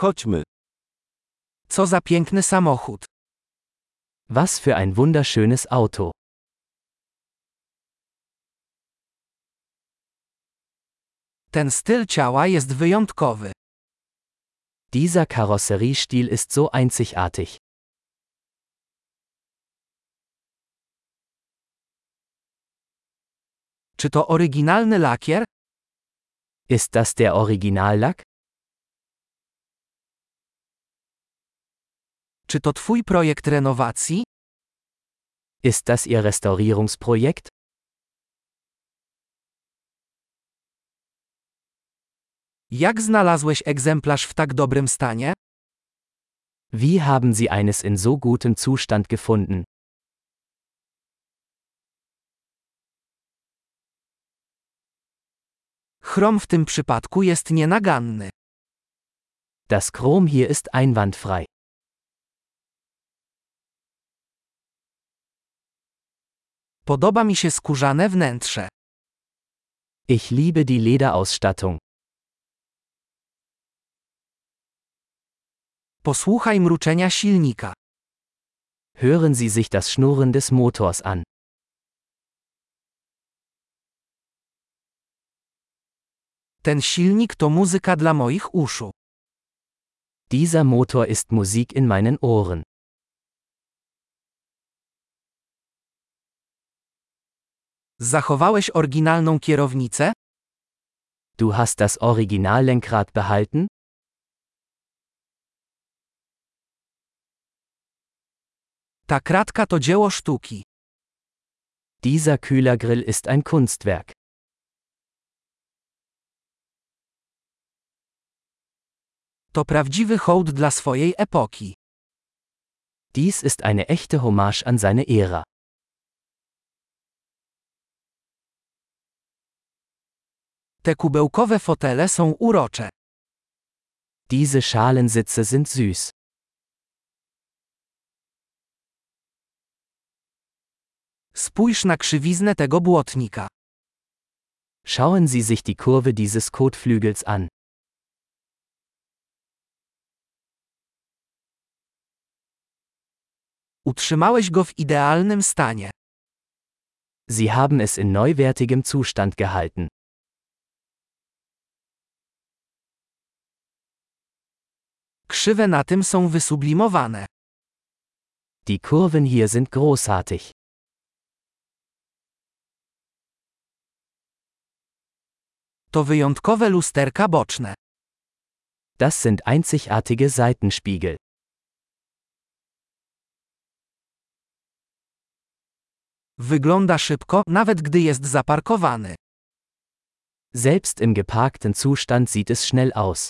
Chodźmy. Co za piękny samochód. Was für ein wunderschönes Auto. Ten styl ciała jest wyjątkowy. Dieser Karosseriestil ist so einzigartig. Czy to oryginalny lakier? Ist das der Originallack? Czy to Twój projekt renowacji? Ist das Ihr Restaurierungsprojekt? Jak znalazłeś egzemplarz w tak dobrym stanie? Wie haben Sie eines in so gutem Zustand gefunden? Chrom w tym przypadku jest nienaganny. Das Chrom hier ist einwandfrei. Podoba mi się skórzane wnętrze. Ich liebe die Lederausstattung. Posłuchaj mruczenia silnika. Hören Sie sich das Schnurren des Motors an. Ten silnik to muzyka dla moich uszu. Dieser Motor ist Musik in meinen Ohren. Zachowałeś oryginalną kierownicę? Du hast das Originallenkrad behalten? Ta kratka to dzieło sztuki. Dieser Kühlergrill ist ein Kunstwerk. To prawdziwy hołd dla swojej epoki. Dies ist eine echte Hommage an seine Ära. Te kubełkowe fotele są urocze. Diese Schalensitze sind süß. Spójrz na krzywiznę tego błotnika. Schauen Sie sich die Kurve dieses Kotflügels an. Utrzymałeś go w idealnym stanie. Sie haben es in neuwertigem Zustand gehalten. Krzywe na tym są wysublimowane. Die Kurven hier sind großartig. To wyjątkowe lusterka boczne. Das sind einzigartige Seitenspiegel. Wygląda szybko, nawet gdy jest zaparkowany. Selbst im geparkten Zustand sieht es schnell aus.